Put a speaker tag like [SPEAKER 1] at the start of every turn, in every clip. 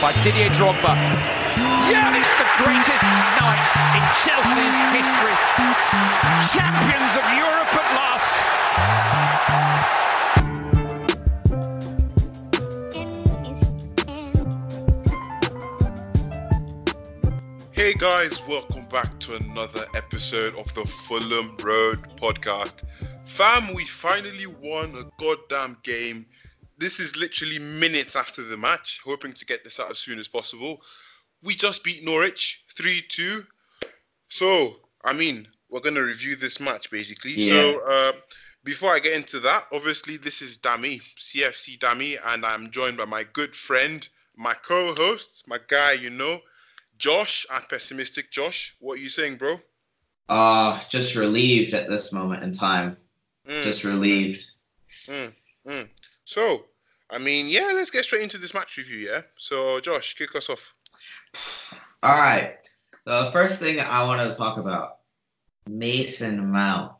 [SPEAKER 1] by Didier Drogba. Yeah, it's the greatest night in Chelsea's history. Champions of Europe at
[SPEAKER 2] last. Hey guys, welcome back to another episode of the Fulham Road podcast. Fam, we finally won a goddamn game this is literally minutes after the match, hoping to get this out as soon as possible. We just beat Norwich 3 2. So, I mean, we're going to review this match basically. Yeah. So, uh, before I get into that, obviously, this is Dami, CFC Dami, and I'm joined by my good friend, my co host, my guy, you know, Josh at Pessimistic Josh. What are you saying, bro?
[SPEAKER 3] Uh, just relieved at this moment in time. Mm. Just relieved.
[SPEAKER 2] Mm. Mm. So, I mean, yeah, let's get straight into this match review, yeah? So, Josh, kick us off.
[SPEAKER 3] All right. The first thing I want to talk about Mason Mount.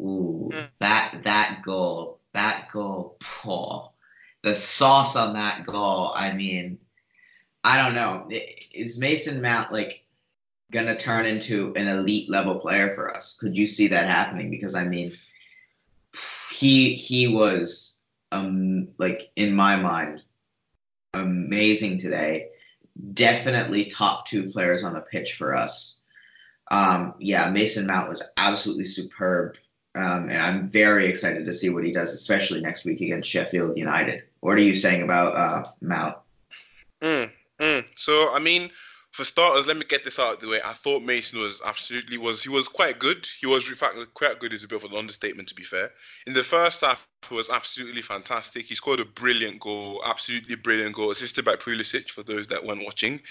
[SPEAKER 3] Ooh, mm. that that goal, that goal, poor. The sauce on that goal. I mean, I don't know. Is Mason Mount like gonna turn into an elite level player for us? Could you see that happening? Because I mean, he he was um like in my mind amazing today. Definitely top two players on the pitch for us. Um, yeah, Mason Mount was absolutely superb. Um, and I'm very excited to see what he does, especially next week against Sheffield United. What are you saying about uh, Mount?
[SPEAKER 2] Mm, mm. So, I mean, for starters, let me get this out of the way. I thought Mason was absolutely was he was quite good. He was in fact quite good is a bit of an understatement to be fair. In the first half, he was absolutely fantastic. He scored a brilliant goal, absolutely brilliant goal, assisted by Pulisic for those that weren't watching.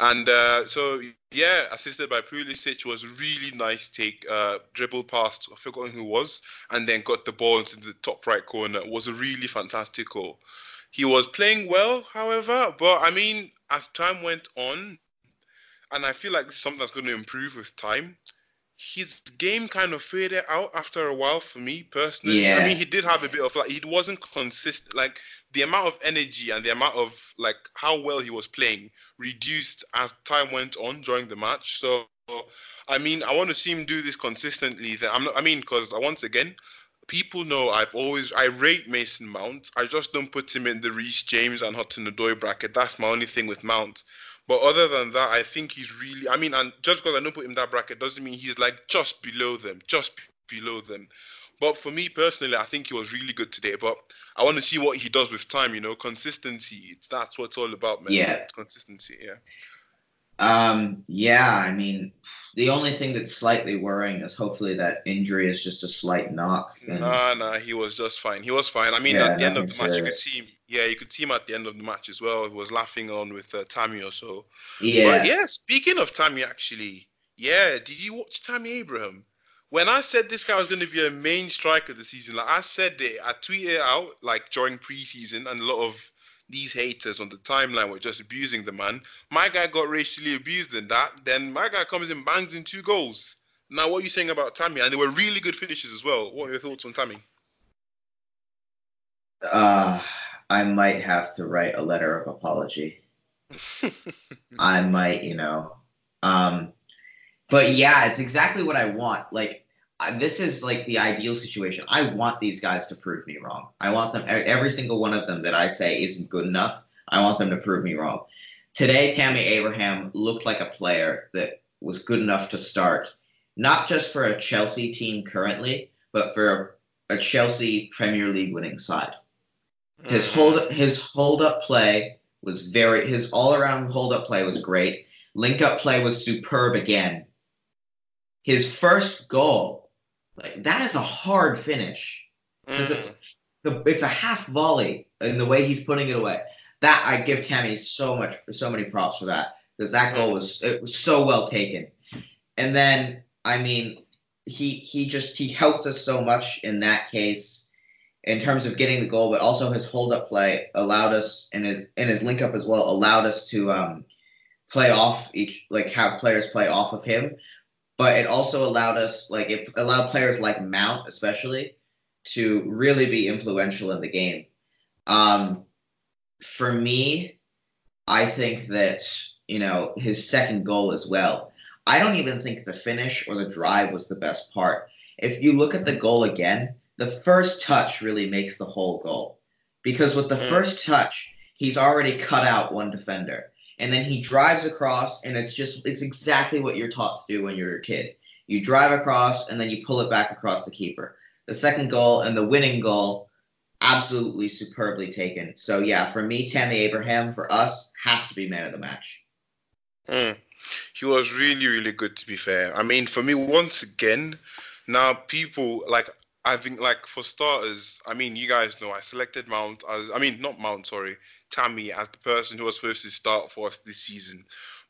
[SPEAKER 2] And uh, so yeah, assisted by Pulisic was a really nice take. Uh, dribbled past, I forgot who was, and then got the ball into the top right corner. It was a really fantastic goal. He was playing well, however, but I mean, as time went on, and I feel like this is something that's going to improve with time. His game kind of faded out after a while for me personally. Yeah. I mean, he did have a bit of like he wasn't consistent. Like the amount of energy and the amount of like how well he was playing reduced as time went on during the match. So, I mean, I want to see him do this consistently. That I'm not. I mean, because once again, people know I've always I rate Mason Mount. I just don't put him in the Reece James and Hudson Odoi bracket. That's my only thing with Mount. But other than that, I think he's really. I mean, and just because I don't put him in that bracket doesn't mean he's like just below them, just below them. But for me personally, I think he was really good today. But I want to see what he does with time. You know, consistency. It's that's what it's all about, man.
[SPEAKER 3] Yeah,
[SPEAKER 2] it's consistency. Yeah.
[SPEAKER 3] Um. Yeah. I mean, the only thing that's slightly worrying is hopefully that injury is just a slight knock.
[SPEAKER 2] And... Nah, nah, he was just fine. He was fine. I mean, yeah, at the end of the match, serious. you could see him. Yeah, you could see him at the end of the match as well. He was laughing on with uh, Tammy or so.
[SPEAKER 3] Yeah.
[SPEAKER 2] But yeah, speaking of Tammy, actually, yeah, did you watch Tammy Abraham? When I said this guy was going to be a main striker this season, like I said it, I tweeted it out like during preseason, and a lot of these haters on the timeline were just abusing the man. My guy got racially abused in that. Then my guy comes in, bangs in two goals. Now, what are you saying about Tammy? And they were really good finishes as well. What are your thoughts on Tammy?
[SPEAKER 3] Uh, I might have to write a letter of apology. I might, you know. Um, but yeah, it's exactly what I want. Like, this is like the ideal situation. I want these guys to prove me wrong. I want them every single one of them that I say isn't good enough. I want them to prove me wrong. Today, Tammy Abraham looked like a player that was good enough to start, not just for a Chelsea team currently, but for a, a Chelsea Premier League winning side. His mm. hold his hold up play was very his all around hold up play was great. Link up play was superb again. His first goal like that is a hard finish because mm. it's the, it's a half volley in the way he's putting it away. That I give Tammy so much so many props for that because that goal was it was so well taken. And then I mean he he just he helped us so much in that case in terms of getting the goal, but also his hold up play allowed us and his and his link up as well allowed us to um, play off each like have players play off of him, but it also allowed us like it allowed players like Mount especially to really be influential in the game. Um, for me, I think that you know his second goal as well. I don't even think the finish or the drive was the best part. If you look at the goal again, the first touch really makes the whole goal. Because with the mm. first touch, he's already cut out one defender. And then he drives across, and it's just, it's exactly what you're taught to do when you're a kid. You drive across, and then you pull it back across the keeper. The second goal and the winning goal, absolutely superbly taken. So, yeah, for me, Tammy Abraham, for us, has to be man of the match.
[SPEAKER 2] Mm. He was really, really good, to be fair. I mean, for me, once again, now people like I think like for starters, I mean, you guys know I selected Mount as I mean not Mount, sorry, Tammy as the person who was supposed to start for us this season.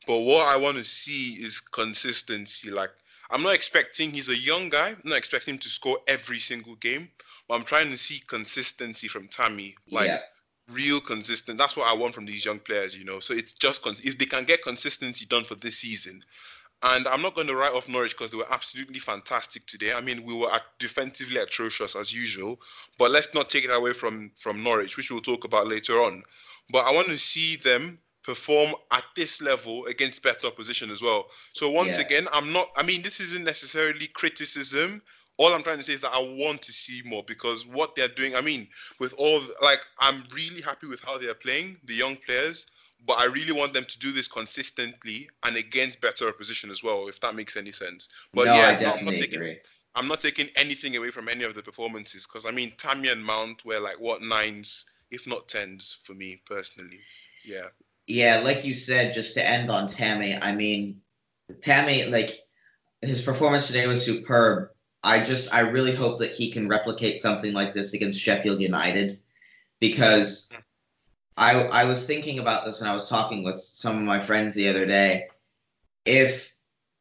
[SPEAKER 2] But what I want to see is consistency. Like I'm not expecting he's a young guy. I'm not expecting him to score every single game, but I'm trying to see consistency from Tammy. Like yeah real consistent. That's what I want from these young players, you know. So it's just cons- if they can get consistency done for this season. And I'm not going to write off Norwich because they were absolutely fantastic today. I mean, we were defensively atrocious as usual, but let's not take it away from from Norwich, which we'll talk about later on. But I want to see them perform at this level against better opposition as well. So once yeah. again, I'm not. I mean, this isn't necessarily criticism all I'm trying to say is that I want to see more because what they're doing, I mean, with all like I'm really happy with how they're playing, the young players, but I really want them to do this consistently and against better opposition as well, if that makes any sense. But
[SPEAKER 3] no,
[SPEAKER 2] yeah,
[SPEAKER 3] I definitely I'm not
[SPEAKER 2] taking
[SPEAKER 3] agree.
[SPEAKER 2] I'm not taking anything away from any of the performances because I mean Tammy and Mount were like what nines, if not tens for me personally. Yeah.
[SPEAKER 3] Yeah, like you said, just to end on Tammy, I mean Tammy, like his performance today was superb I just I really hope that he can replicate something like this against Sheffield United because I I was thinking about this and I was talking with some of my friends the other day. If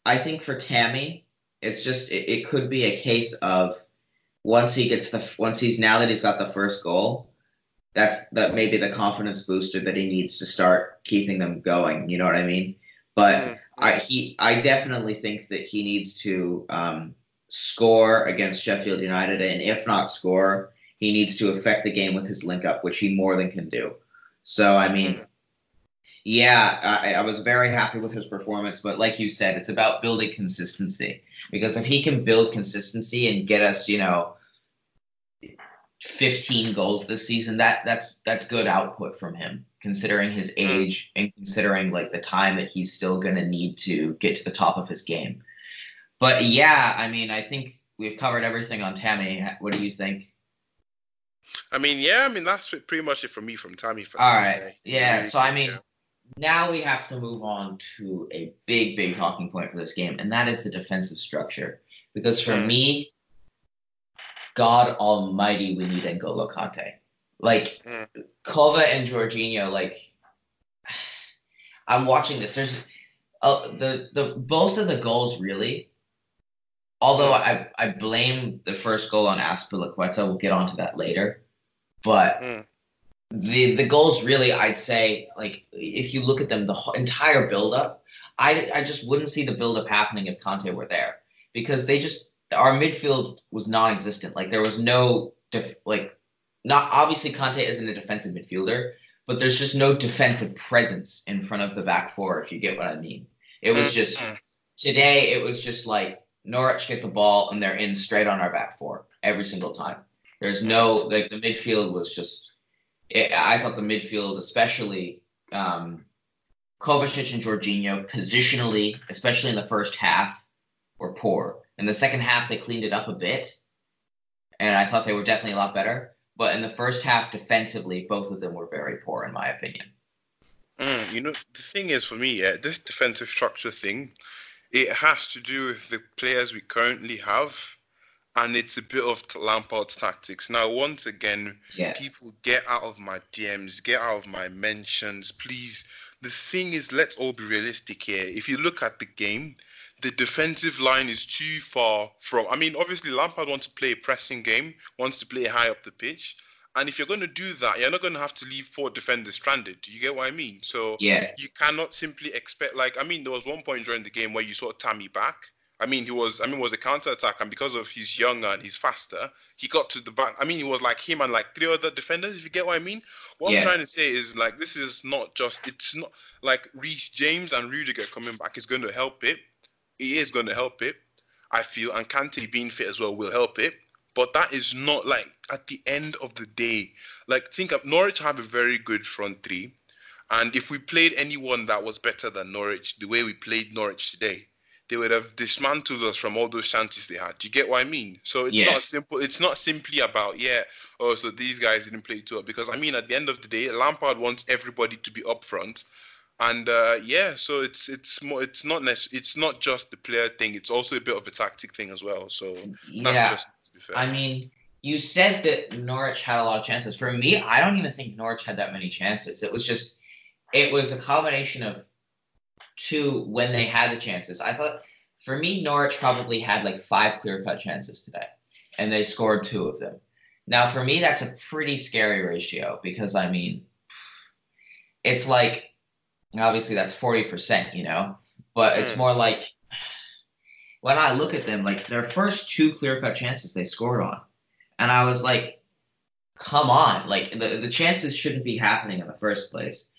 [SPEAKER 3] I think for Tammy, it's just it, it could be a case of once he gets the once he's now that he's got the first goal, that's that maybe the confidence booster that he needs to start keeping them going. You know what I mean? But mm-hmm. I he I definitely think that he needs to um, score against Sheffield United, and if not score, he needs to affect the game with his link up, which he more than can do. So, I mean, hmm. yeah, I, I, was very happy with his performance, but like you said, it's about building consistency. Because if he can build consistency and get us, you know, 15 goals this season, that that's that's good output from him, considering his hmm. age and considering like the time that he's still gonna need to get to the top of his game. But yeah, I mean, I think we've covered everything on Tammy. What do you think?
[SPEAKER 2] I mean, yeah, I mean that's pretty much it for me from Tammy.
[SPEAKER 3] All right, yeah. So I mean, yeah. now we have to move on to a big, big talking point for this game, and that is the defensive structure. Because for mm. me, God Almighty, we need N'Golo Kante. Like mm. Kova and Jorginho, like I'm watching this. There's uh, the the both of the goals really although I, I blame the first goal on Azpilicueta, we'll get onto that later. But mm. the the goals really, I'd say, like if you look at them, the entire buildup, I I just wouldn't see the buildup happening if Kante were there because they just our midfield was non-existent. Like there was no def, like not obviously Kante isn't a defensive midfielder, but there's just no defensive presence in front of the back four. If you get what I mean, it was just hmm. today. It was just like Norwich get the ball and they're in straight on our back four every single time. There's no like the midfield was just. It, I thought the midfield, especially um, Kovacic and Jorginho, positionally, especially in the first half, were poor. In the second half, they cleaned it up a bit, and I thought they were definitely a lot better. But in the first half, defensively, both of them were very poor, in my opinion.
[SPEAKER 2] Mm, you know, the thing is for me, yeah, this defensive structure thing, it has to do with the players we currently have, and it's a bit of Lampard's tactics. Now, once again, yeah. people get out of my DMs, get out of my mentions, please. The thing is, let's all be realistic here. If you look at the game, the defensive line is too far from. I mean, obviously, Lampard wants to play a pressing game, wants to play high up the pitch. And if you're going to do that, you're not going to have to leave four defenders stranded. Do you get what I mean? So
[SPEAKER 3] yeah,
[SPEAKER 2] you cannot simply expect. Like, I mean, there was one point during the game where you saw Tammy back, I mean, he was. I mean, it was a counter attack, and because of he's younger and he's faster, he got to the back. I mean, he was like him and like three other defenders. If you get what I mean. What
[SPEAKER 3] Yeah.
[SPEAKER 2] I'm trying to say is like this is not just. It's not like Reece James and Rudiger coming back is going to help it. It is going to help it. I feel, and Kante being fit as well will help it. But that is not like at the end of the day. Like think of Norwich have a very good front three, and if we played anyone that was better than Norwich, the way we played Norwich today, they would have dismantled us from all those chances they had. Do you get what I mean? So it's
[SPEAKER 3] Yeah.
[SPEAKER 2] not simple. It's not simply about yeah. Oh, so these guys didn't play too well because I mean, at the end of the day, Lampard wants everybody to be up front, and uh, yeah. So it's it's more. It's not nec- It's not just the player thing. It's also a bit of a tactic thing as well. So
[SPEAKER 3] Yeah.
[SPEAKER 2] just to be fair.
[SPEAKER 3] I mean, you said that Norwich had a lot of chances. For me, I don't even think Norwich had that many chances. It was just, it was a combination of two when they had the chances. I thought, for me, Norwich probably had like five clear cut chances today, and they scored two of them. Now, for me, that's a pretty scary ratio because, I mean, it's like, obviously, that's 40%, you know, but it's
[SPEAKER 2] Mm.
[SPEAKER 3] more like, when I look at them, like their first two clear cut chances they scored on, and I was like, come on, like the, the chances shouldn't be happening in the first place.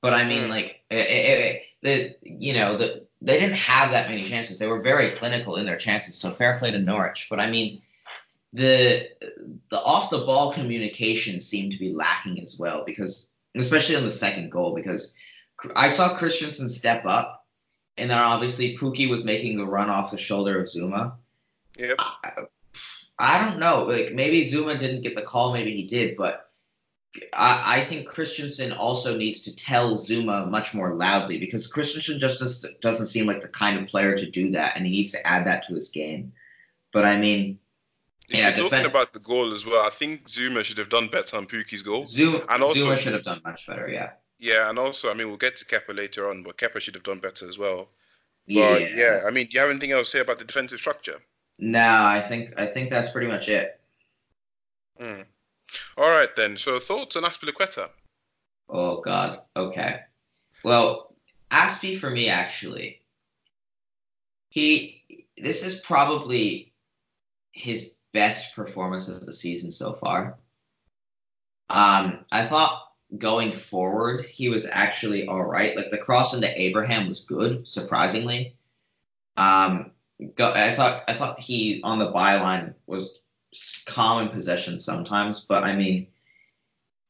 [SPEAKER 3] But I mean,
[SPEAKER 2] Mm.
[SPEAKER 3] like, it, it, it, the you know the they didn't have that many chances. They were very clinical in their chances. So fair play to Norwich. But I mean, the the off the ball communication seemed to be lacking as well because especially on the second goal because I saw Christensen step up and then obviously Pukki was making the run off the shoulder of Zuma.
[SPEAKER 2] Yep.
[SPEAKER 3] I, I don't know. Like maybe Zuma didn't get the call, maybe he did, but I, I think Christensen also needs to tell Zuma much more loudly because Christensen just does, doesn't seem like the kind of player to do that, and he needs to add that to his game. But I mean, Yeah,
[SPEAKER 2] you're talking about the goal as well, I think Zuma should have done better on Pukki's goal.
[SPEAKER 3] Zuma,
[SPEAKER 2] And also-
[SPEAKER 3] Zuma should have done much better. Yeah.
[SPEAKER 2] Yeah, and also, I mean, we'll get to Kepa later on, but Kepa should have done better as well.
[SPEAKER 3] Yeah.
[SPEAKER 2] But yeah, I mean, do you have anything else to say about the defensive structure?
[SPEAKER 3] No, I think I think that's pretty much it.
[SPEAKER 2] Hmm. All right then. So thoughts on Azpilicueta?
[SPEAKER 3] Oh God. Okay. Well, Aspi for me actually. He this is probably his best performance of the season so far. Um, I thought going forward he was actually all right. Like the cross into Abraham was good, surprisingly. Um, go, I thought I thought he on the byline was calm in possession sometimes, but I mean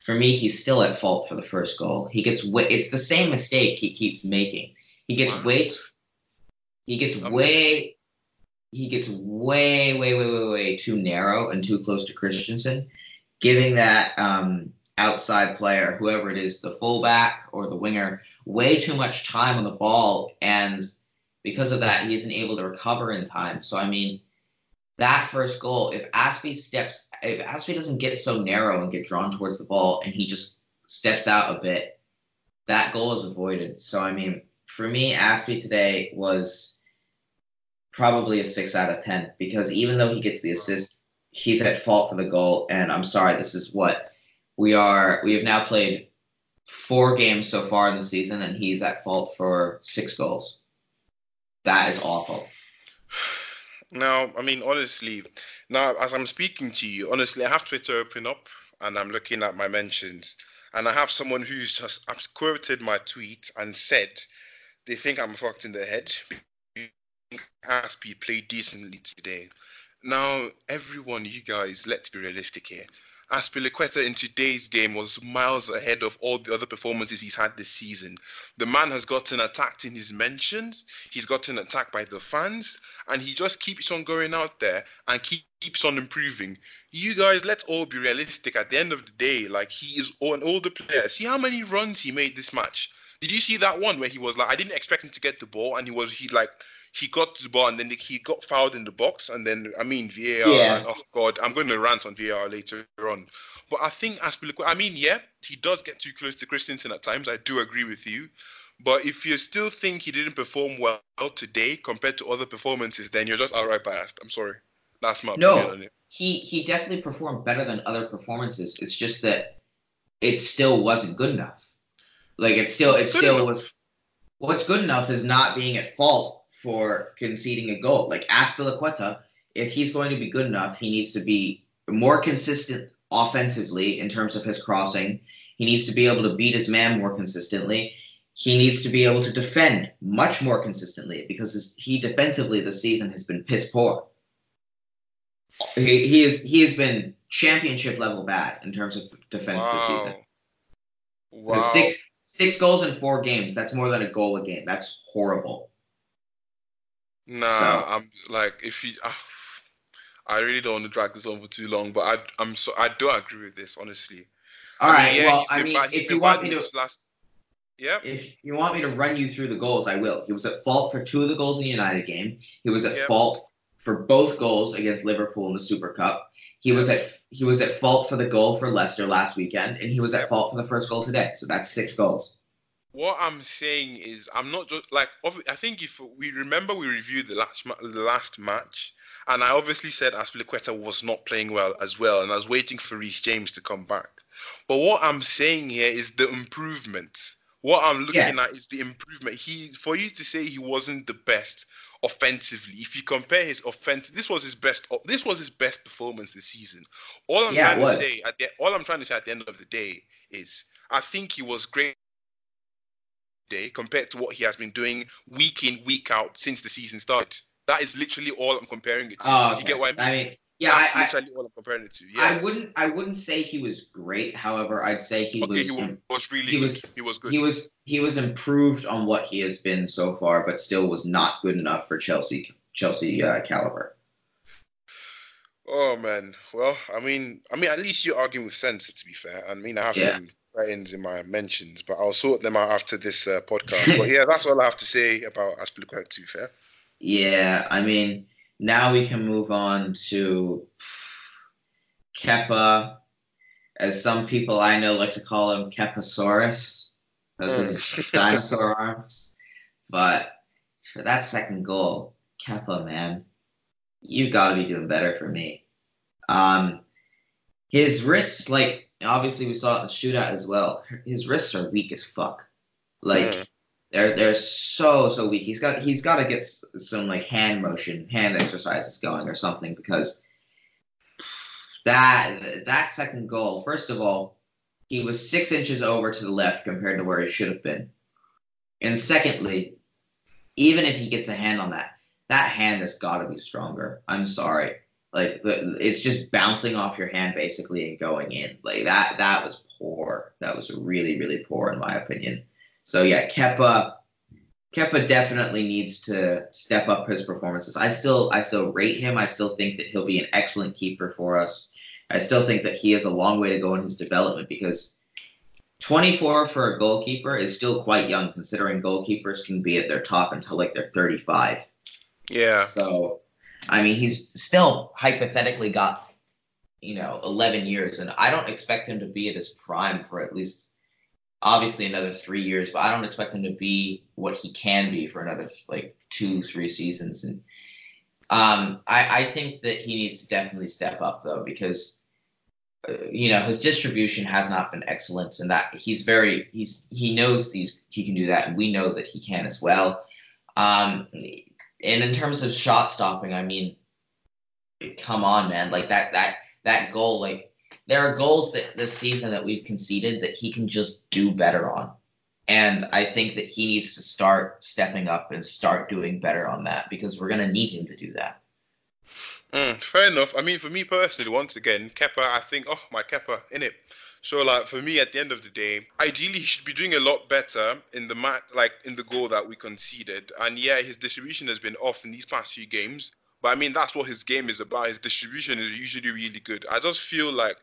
[SPEAKER 3] for me, he's still at fault for the first goal. He gets way, it's the same mistake he keeps making. He gets way, he gets way, he gets way, way, way, way, way too narrow and too close to Christensen, giving that um, outside player, whoever it is, the fullback or the winger, way too much time on the ball, and because of that, he isn't able to recover in time. So I mean, that first goal, if Aspie steps, if Aspie doesn't get so narrow and get drawn towards the ball, and he just steps out a bit, that goal is avoided. So I mean, for me, Aspie today was probably a six out of ten because even though he gets the assist, he's at fault for the goal. And I'm sorry, this is what we are. We have now played four games so far in the season, and he's at fault for six goals. That is awful.
[SPEAKER 2] Now, I mean, honestly, now as I'm speaking to you, honestly, I have Twitter open up and I'm looking at my mentions, and I have someone who's just quoted my tweet and said they think I'm fucked in the head. Aspie played decently today. Now, everyone, you guys, let's be realistic here. Azpilicueta in today's game was miles ahead of all the other performances he's had this season. The man has gotten attacked in his mentions, he's gotten attacked by the fans, and he just keeps on going out there and keep, keeps on improving. You guys, let's all be realistic. At the end of the day, like he is an older player. See how many runs he made this match. Did you see that one where he was like, I didn't expect him to get the ball, and he was he like he got the ball and then he got fouled in the box, and then I mean VAR.
[SPEAKER 3] Yeah.
[SPEAKER 2] and- oh God, I'm going to rant on VAR later on. But I think Azpilicueta, I mean, yeah, he does get too close to Christensen at times. I do agree with you. But if you still think he didn't perform well today compared to other performances, then you're just outright biased. I'm sorry. That's my
[SPEAKER 3] No.
[SPEAKER 2] opinion on it.
[SPEAKER 3] he he definitely performed better than other performances. It's just that it still wasn't good enough. Like it still
[SPEAKER 2] It's
[SPEAKER 3] it still
[SPEAKER 2] enough.
[SPEAKER 3] was. What's good enough is not being at fault for conceding a goal. Like ask Azpilicueta, if he's going to be good enough, he needs to be more consistent offensively in terms of his crossing. He needs to be able to beat his man more consistently. He needs to be able to defend much more consistently because his, he defensively this season has been piss poor. He, he is he has been championship level bad in terms of defense wow. this season. Wow. Six six goals in four games. That's more than a goal a game. That's horrible.
[SPEAKER 2] Nah, so. I'm like if you. Uh, I really don't want to drag this on for too long, but I, I'm so I do agree with this honestly.
[SPEAKER 3] All I right. Mean, yeah, well, I mean, if you want me to,
[SPEAKER 2] last, yeah.
[SPEAKER 3] If you want me to run you through the goals, I will. He was at fault for two of the goals in the United game. He was at yep. fault for both goals against Liverpool in the Super Cup. He was at he was at fault for the goal for Leicester last weekend, and he was at fault for the first goal today. So that's six goals
[SPEAKER 2] what I'm saying is, I'm not just like I think if we remember we reviewed the last the last match, and I obviously said Azpilicueta was not playing well as well, and I was waiting for Reece James to come back. But what I'm saying here is the improvement. What I'm looking yeah. at is the improvement. He for you to say he wasn't the best offensively. If you compare his offense, this was his best. This was his best performance this season. All I'm yeah, trying to say at the all I'm trying to say at the end of the day is I think he was great day compared to what he has been doing week in, week out since the season started. That is literally all I'm comparing it to. Oh, okay. Do you get what I mean? I mean
[SPEAKER 3] yeah,
[SPEAKER 2] That's
[SPEAKER 3] I,
[SPEAKER 2] literally I, all I'm comparing it to. Yeah.
[SPEAKER 3] I wouldn't I wouldn't say he was great. However, I'd say he
[SPEAKER 2] okay,
[SPEAKER 3] was
[SPEAKER 2] he was really he good. Was, he was good.
[SPEAKER 3] He was he was improved on what he has been so far, but still was not good enough for Chelsea Chelsea uh, caliber.
[SPEAKER 2] Oh man. Well, I mean, I mean, at least you're arguing with sense. To be fair, I mean, I have yeah. some writings in my mentions, but I'll sort them out after this uh, podcast. but yeah, that's all I have to say about Azpilicueta. To be fair.
[SPEAKER 3] Yeah, I mean, now we can move on to Kepa, as some people I know like to call him Kepasaurus, because of his hmm. dinosaur arms. But for that second goal, Kepa, man, you got to be doing better for me. Um, his wrists, like obviously we saw it in the shootout as well. His wrists are weak as fuck. Like mm. they're they're so so weak. He's got he's got to get some like hand motion, hand exercises going or something because that that second goal. First of all, he was six inches over to the left compared to where he should have been. And secondly, even if he gets a hand on that, that hand has got to be stronger. I'm sorry. Like the, it's just bouncing off your hand basically and going in. Like that that was poor. That was really really poor in my opinion. So yeah, Kepa Kepa definitely needs to step up his performances. I still I still rate him. I still think that he'll be an excellent keeper for us. I still think that he has a long way to go in his development because 24 for a goalkeeper is still quite young considering goalkeepers can be at their top until like they're 35.
[SPEAKER 2] Yeah.
[SPEAKER 3] So I mean, he's still hypothetically got, you know, 11 years, and I don't expect him to be at his prime for at least, obviously, another three years, but I don't expect him to be what he can be for another, like, two, three seasons. And um, I, I think that he needs to definitely step up, though, because. Uh, you know his distribution has not been excellent and that he's very he's he knows these he can do that and we know that he can as well um and in terms of shot stopping, I mean, come on, man! Like that that that goal, like there are goals that this season that we've conceded that he can just do better on. And I think that he needs to start stepping up and start doing better on that because we're going to need him to do that.
[SPEAKER 2] Mm, fair enough. I mean, for me personally, once again, Kepa, I think, oh, my Kepa, in it. So like for me, at the end of the day, ideally he should be doing a lot better in the mat, like in the goal that we conceded. And yeah, his distribution has been off in these past few games. But I mean, that's what his game is about. His distribution is usually really good. I just feel like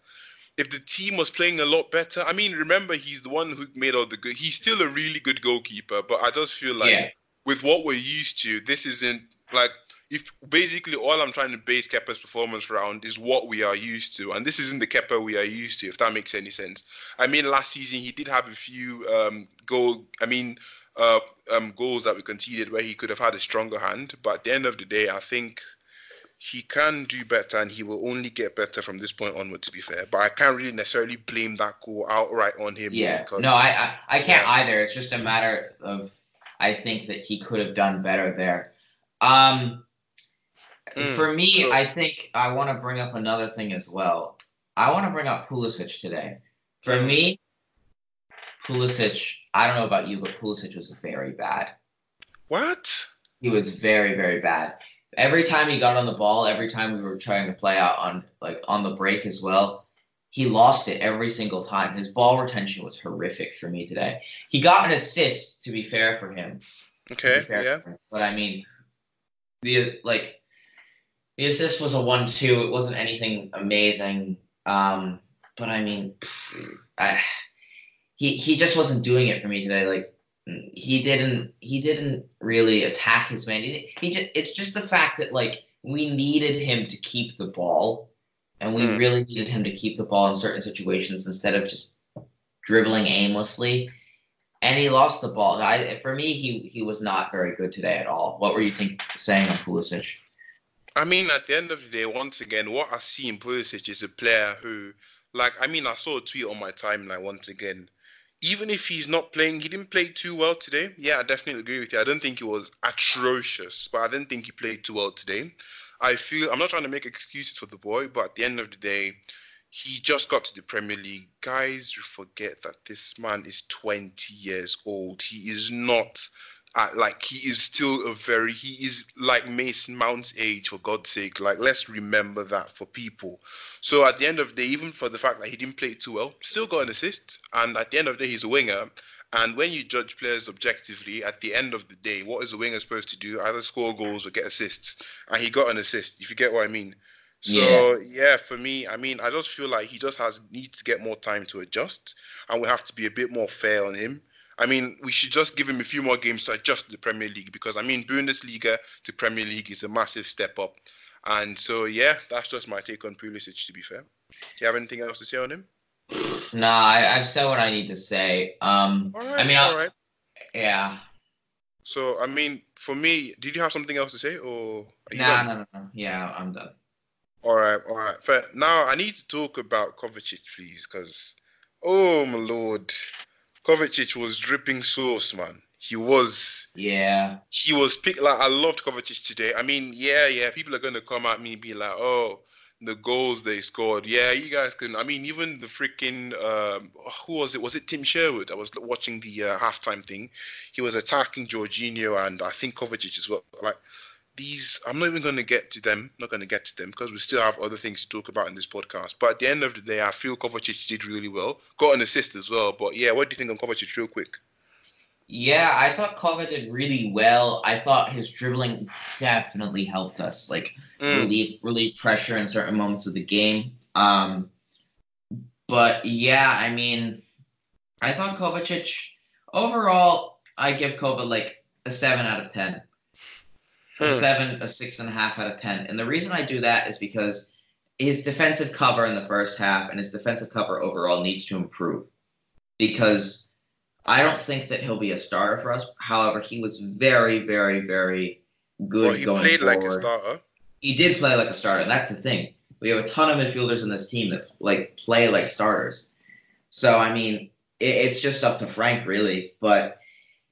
[SPEAKER 2] if the team was playing a lot better, I mean, remember he's the one who made all the good. He's still a really good goalkeeper, but I just feel like yeah. with what we're used to, this isn't like if basically all I'm trying to base Kepa's performance around is what we are used to, and this isn't the Kepa we are used to, if that makes any sense. I mean, last season he did have a few um, goal. I mean, uh, um, goals that we conceded where he could have had a stronger hand, but at the end of the day, I think he can do better, and he will only get better from this point onward. To be fair, but I can't really necessarily blame that goal outright on him.
[SPEAKER 3] Yeah, because, no, I I, I can't yeah. either. It's just a matter of I think that he could have done better there. Um,
[SPEAKER 2] Mm,
[SPEAKER 3] for me, I think I want to bring up another thing as well. I want to bring up Pulisic today. For
[SPEAKER 2] Mm.
[SPEAKER 3] me, Pulisic. I don't know about you, but Pulisic was very bad.
[SPEAKER 2] What?
[SPEAKER 3] He was very, very bad. Every time he got on the ball, every time we were trying to play out on like on the break as well, he lost it every single time. His ball retention was horrific for me today. He got an assist, to be fair for him.
[SPEAKER 2] Okay,
[SPEAKER 3] fair
[SPEAKER 2] yeah.
[SPEAKER 3] him. But I mean, the like the assist was a one-two. It wasn't anything amazing. Um, but I mean, I, he he just wasn't doing it for me today. Like he didn't he didn't really attack his man. He, he just it's just the fact that like we needed him to keep the ball, and we
[SPEAKER 2] Hmm.
[SPEAKER 3] really needed him to keep the ball in certain situations instead of just dribbling aimlessly. And he lost the ball. I, for me, he he was not very good today at all. What were you think saying on Pulisic?
[SPEAKER 2] I mean, at the end of the day, once again, what I see in Pulisic is a player who, like, I mean, I saw a tweet on my timeline once again. Even if he's not playing, he didn't play too well today. Yeah, I definitely agree with you. I don't think he was atrocious, but I didn't think he played too well today. I feel I'm not trying to make excuses for the boy, but at the end of the day, he just got to the Premier League. Guys, you forget that this man is 20 years old. He is not uh, like he is still a very he is like Mason Mount's age for God's sake. Like let's remember that for people. So at the end of the day, even for the fact that he didn't play too well, still got an assist. And at the end of the day, he's a winger. And when you judge players objectively, at the end of the day, what is a winger supposed to do? Either score goals or get assists. And he got an assist. If you get what I mean. So yeah. for me, I mean, I just feel like he just has needs to get more time to adjust, and we have to be a bit more fair on him. I mean, we should just give him a few more games to adjust to the Premier League because I mean, Bundesliga to Premier League is a massive step up. And so yeah, that's just my take on Pulisic. To be fair, do you have anything else to say on him?
[SPEAKER 3] Nah, I, I've said what I need to say. Um,
[SPEAKER 2] All right,
[SPEAKER 3] I mean,
[SPEAKER 2] all right.
[SPEAKER 3] yeah,
[SPEAKER 2] So I mean, for me, did you have something else to say, or are you
[SPEAKER 3] nah,
[SPEAKER 2] done?
[SPEAKER 3] no, no, no. Yeah, I'm done.
[SPEAKER 2] All right, all right. Fair. Now I need to talk about Kovacic, please, because oh my lord, Kovacic was dripping sauce, man. He was,
[SPEAKER 3] Yeah,
[SPEAKER 2] he was pick like I loved Kovacic today. I mean, yeah, yeah. People are gonna come at me and be like, oh, the goals they scored. Yeah, you guys can. I mean, even the freaking um, who was it? Was it Tim Sherwood? I was watching the uh, halftime thing. He was attacking Jorginho and I think Kovacic as well. Like these, I'm not even going to get to them. Not going to get to them because we still have other things to talk about in this podcast. But at the end of the day, I feel Kovacic did really well. Got an assist as well. But yeah, what do you think on Kovacic, real quick?
[SPEAKER 3] yeah. I thought Kova did really well. I thought his dribbling definitely helped us, like
[SPEAKER 2] Mm,
[SPEAKER 3] relieve relieve pressure in certain moments of the game. Um, but yeah, I mean, I thought Kovacic overall. I give Kova like a seven out of ten. A
[SPEAKER 2] Hmm.
[SPEAKER 3] seven, a six and a half out of ten. And the reason I do that is because his defensive cover in the first half and his defensive cover overall needs to improve. Because I don't think that he'll be a starter for us. However, he was very, very, very good
[SPEAKER 2] well, he
[SPEAKER 3] going
[SPEAKER 2] played
[SPEAKER 3] forward.
[SPEAKER 2] like a starter.
[SPEAKER 3] He did play like a starter. That's the thing. We have a ton of midfielders in this team that like play like starters. So I mean, it, it's just up to Frank really. But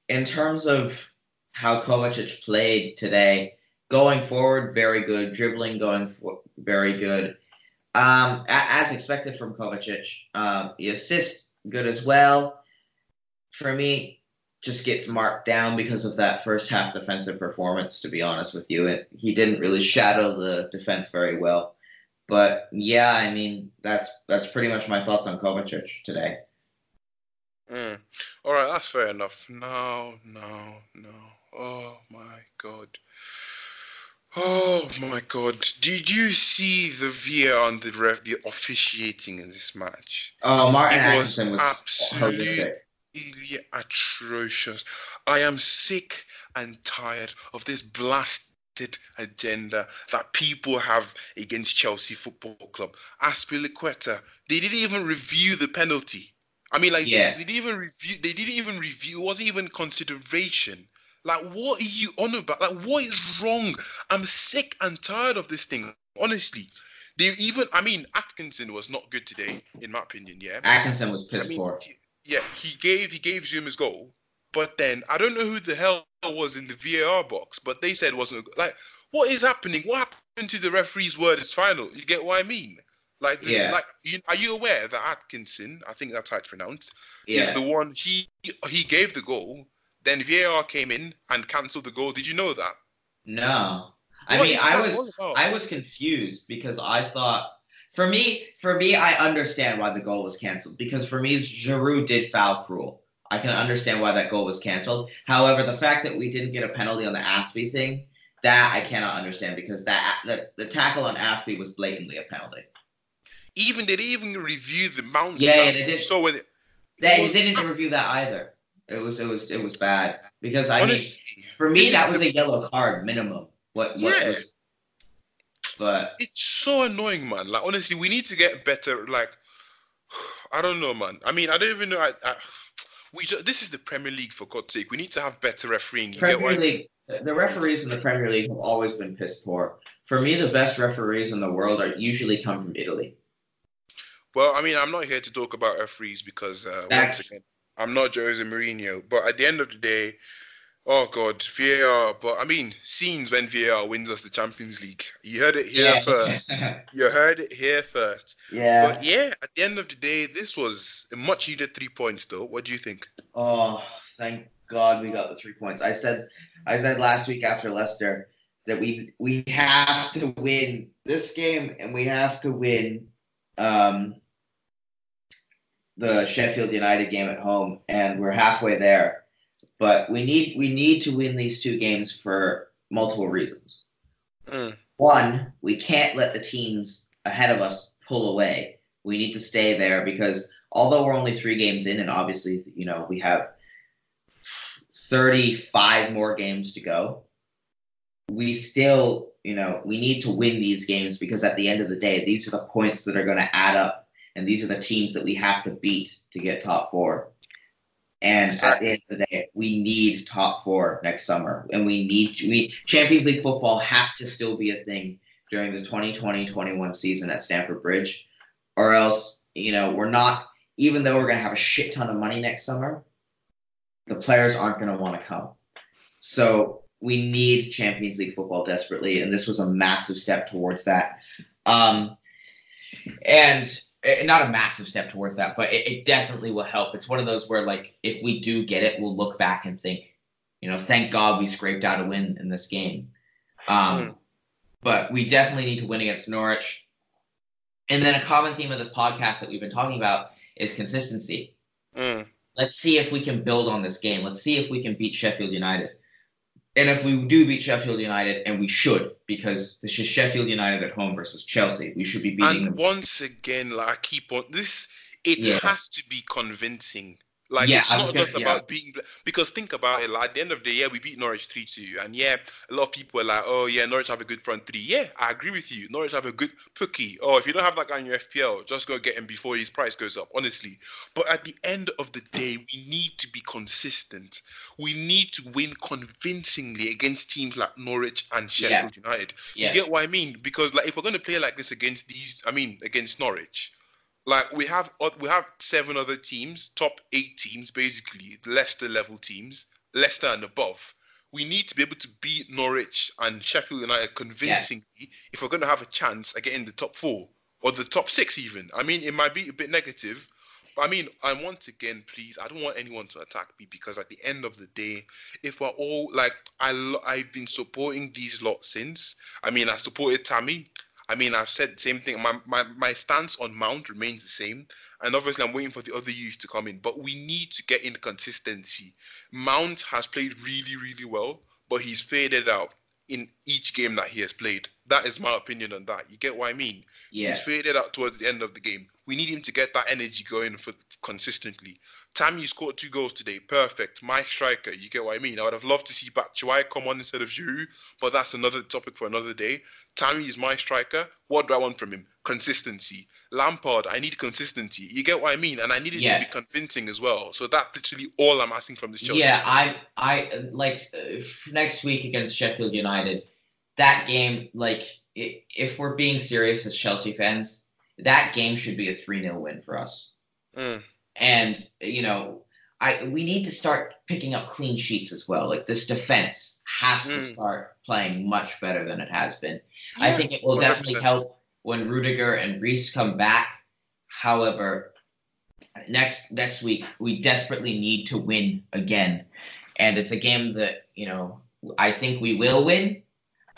[SPEAKER 3] in terms of how Kovacic played today, going forward, very good. Dribbling, going for, very good. Um, as expected from Kovacic, um, the assist good as well. For me, just gets marked down because of that first half defensive performance. To be honest with you, it, he didn't really shadow the defense very well. But yeah, I mean that's that's pretty much my thoughts on Kovacic today.
[SPEAKER 2] Mm. All right, that's fair enough. No, no, no. Oh my god. Oh my god. Did you see the VAR and the ref, the officiating in this match?
[SPEAKER 3] Oh, Martin
[SPEAKER 2] It was
[SPEAKER 3] was
[SPEAKER 2] absolutely
[SPEAKER 3] horrific.
[SPEAKER 2] atrocious. I am sick and tired of this blasted agenda that people have against Chelsea Football Club. Azpilicueta, they didn't even review the penalty. I mean, like,
[SPEAKER 3] Yeah.
[SPEAKER 2] they didn't even review. They didn't even review. It wasn't even consideration. Like, what are you on about? Like, what is wrong? I'm sick and tired of this thing. Honestly, they even. I mean, Atkinson was not good today, in my opinion. Yeah.
[SPEAKER 3] Atkinson was
[SPEAKER 2] I
[SPEAKER 3] pissed
[SPEAKER 2] mean,
[SPEAKER 3] poor.
[SPEAKER 2] yeah, he gave he gave Zuma's goal, but then I don't know who the hell was in the VAR box, but they said wasn't like what is happening? What happened to the referee's word is final? You get what I mean? Like, the,
[SPEAKER 3] Yeah.
[SPEAKER 2] like, you, are you aware that Atkinson, I think that's how it's pronounced,
[SPEAKER 3] Yeah.
[SPEAKER 2] is the one he he gave the goal. Then VAR came in and cancelled the goal. Did you know that?
[SPEAKER 3] No. I
[SPEAKER 2] What
[SPEAKER 3] mean, I was? I was confused because I thought for me for me I understand why the goal was canceled because for me Giroud did foul Krul. I can understand why that goal was canceled. However, the fact that we didn't get a penalty on the Aspie thing, that I cannot understand because that the, the tackle on Aspie was blatantly a penalty.
[SPEAKER 2] even they didn't even review the mount.
[SPEAKER 3] Yeah, yeah, they did.
[SPEAKER 2] So with it,
[SPEAKER 3] They, they didn't review that either. It was it was it was bad because I mean
[SPEAKER 2] honestly,
[SPEAKER 3] for me that
[SPEAKER 2] is
[SPEAKER 3] was a yellow card minimum. What what
[SPEAKER 2] Yeah.
[SPEAKER 3] was but
[SPEAKER 2] it's so annoying, man. Like honestly, we need to get better. Like I don't know, man. I mean, I don't even know. I, I, we ju- this is the Premier League for God's sake. We need to have better refereeing. You get what I
[SPEAKER 3] Premier
[SPEAKER 2] mean?
[SPEAKER 3] League, the referees in the Premier League have always been piss poor. For me, the best referees in the world are usually come from Italy.
[SPEAKER 2] Well, I mean, I'm not here to talk about referees because uh, once
[SPEAKER 3] That's-
[SPEAKER 2] again, I'm not Jose Mourinho. But at the end of the day, oh god, VAR. But I mean, scenes when VAR wins us the Champions League. You heard it here first. You heard it here first.
[SPEAKER 3] yeah.
[SPEAKER 2] But yeah, at the end of the day, this was a much needed three points, though. What do you think?
[SPEAKER 3] Oh, thank God we got the three points. I said, I said last week after Leicester that we we have to win this game and we have to win um, the Sheffield United game at home, and we're halfway there. But we need we need to win these two games for multiple reasons.
[SPEAKER 2] Mm.
[SPEAKER 3] One, we can't let the teams ahead of us pull away. We need to stay there because although we're only three games in, and obviously, you know, we have 35 more games to go, we still, you know, we need to win these games because at the end of the day, these are the points that are going to add up, and these are the teams that we have to beat to get top four. And at the end of the day, we need top four next summer, and we need we Champions League football has to still be a thing during the 2020-21 season at Stamford Bridge, or else you know we're not. Even though we're going to have a shit ton of money next summer, the players aren't going to want to come. So we need Champions League football desperately, and this was a massive step towards that. Um, and eh, not a massive step towards that, but it, it definitely will help. It's one of those where, like, if we do get it, we'll look back and think, you know, thank God we scraped out a win in this game. Um,
[SPEAKER 2] Mm.
[SPEAKER 3] But we definitely need to win against Norwich. And then a common theme of this podcast that we've been talking about is consistency
[SPEAKER 2] Mm.
[SPEAKER 3] let's see if we can build on this game. Let's see if we can beat Sheffield United. And if we do beat Sheffield United, and we should, because this is Sheffield United at home versus Chelsea, we should be beating
[SPEAKER 2] And
[SPEAKER 3] them.
[SPEAKER 2] once again, like I keep on this, it
[SPEAKER 3] Yeah.
[SPEAKER 2] has to be convincing. Like
[SPEAKER 3] Yeah,
[SPEAKER 2] it's not
[SPEAKER 3] gonna-
[SPEAKER 2] just
[SPEAKER 3] yeah.
[SPEAKER 2] about beating because think about it. Like at the end of the year, we beat Norwich three two, and yeah, a lot of people are like, "Oh yeah, Norwich have a good front three. Yeah, I agree with you. Norwich have a good Pukki. Oh, if you don't have that guy in your FPL, just go get him before his price goes up. Honestly, but at the end of the day, we need to be consistent. We need to win convincingly against teams like Norwich and Sheffield United.
[SPEAKER 3] Yeah.
[SPEAKER 2] You get what I mean? Because like if we're going to play like this against these, I mean against Norwich, like we have we have seven other teams, top eight teams, basically Leicester level teams, Leicester and above. We need to be able to beat Norwich and Sheffield United convincingly if we're going to have a chance at getting the top four or the top six even. I mean, it might be a bit negative, but I mean, and once again, please, I don't want anyone to attack me because at the end of the day, if we're all like, I I've been supporting these lot since. I mean, I supported Tammy. I mean, I've said the same thing. My, my my stance on Mount remains the same, and obviously I'm waiting for the other youth to come in. But we need to get in consistency. Mount has played really, really well, but he's faded out in each game that he has played. That is my opinion on that. You get what I mean?
[SPEAKER 3] Yeah.
[SPEAKER 2] He's faded out towards the end of the game. We need him to get that energy going for consistently. Tammy scored two goals today. Perfect. My striker. You get what I mean? I would have loved to see Batshuayi come on instead of Giroud, but that's another topic for another day. Tammy is my striker. What do I want from him? Consistency. Lampard, I need consistency. You get what I mean? And I need it
[SPEAKER 3] Yeah.
[SPEAKER 2] to be convincing as well. So that's literally all I'm asking from this Chelsea.
[SPEAKER 3] Yeah. I, I like uh, next week against Sheffield United. That game, like, if we're being serious as Chelsea fans, that game should be a three 0 win for us.
[SPEAKER 2] Mm.
[SPEAKER 3] And you know, I we need to start picking up clean sheets as well. Like this defense has to
[SPEAKER 2] Mm.
[SPEAKER 3] start playing much better than it has been. I think it will definitely
[SPEAKER 2] 100%.
[SPEAKER 3] help when Rudiger and Reece come back. However, next next week we desperately need to win again, and it's a game that you know I think we will win.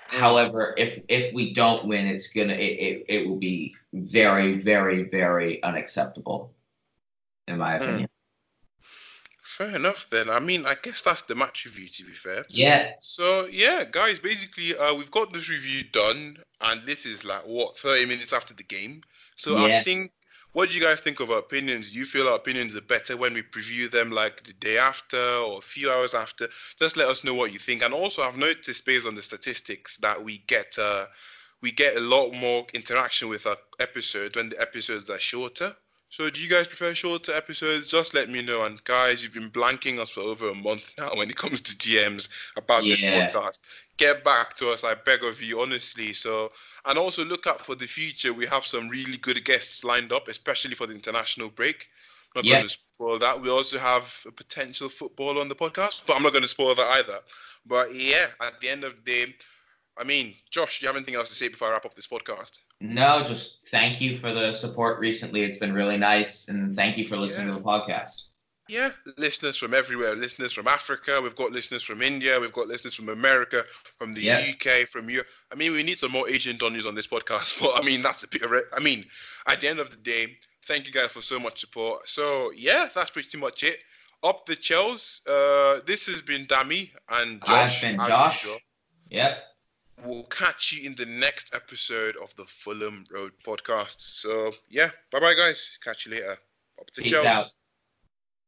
[SPEAKER 3] However, if if we don't win, it's gonna it, it, it will be very very very unacceptable, in my
[SPEAKER 2] Hmm.
[SPEAKER 3] opinion.
[SPEAKER 2] Fair enough then. I mean, I guess that's the match review to be fair.
[SPEAKER 3] Yeah,
[SPEAKER 2] So yeah, guys, basically, uh, we've got this review done, and this is like what thirty minutes after the game. So I think, what do you guys think of our opinions? Do you feel our opinions are better when we preview them like the day after or a few hours after? Just let us know what you think. And also, I've noticed based on the statistics that we get uh, we get a lot more interaction with our episode when the episodes are shorter. So do you guys prefer shorter episodes? Just let me know. And guys, you've been blanking us for over a month now when it comes to DMs about this podcast. Get back to us, I beg of you, honestly. So and also look out for the future. We have some really good guests lined up, especially for the international break. Not
[SPEAKER 3] Yeah.
[SPEAKER 2] going to spoil that. We also have a potential football on the podcast, but I'm not going to spoil that either. But yeah, at the end of the day, I mean, Josh, do you have anything else to say before I wrap up this podcast?
[SPEAKER 3] no, just thank you for the support recently. It's been really nice, and thank you for listening
[SPEAKER 2] Yeah.
[SPEAKER 3] to the podcast.
[SPEAKER 2] Yeah, listeners from everywhere. Listeners from Africa. We've got listeners from India. We've got listeners from America, from the
[SPEAKER 3] Yeah.
[SPEAKER 2] UK, from Europe. I mean, we need some more Asian Donyas on this podcast. But I mean, that's a bit of it. I mean, at the end of the day, thank you guys for so much support. So yeah, that's pretty much it. Up the Chels. Uh, this has been Dami and Josh.
[SPEAKER 3] I've been Josh.
[SPEAKER 2] usual.
[SPEAKER 3] Yep.
[SPEAKER 2] We'll catch you in the next episode of the Fulham Road podcast. So yeah, bye bye guys. Catch you later. Up the
[SPEAKER 3] Peace
[SPEAKER 2] Chels.
[SPEAKER 3] out.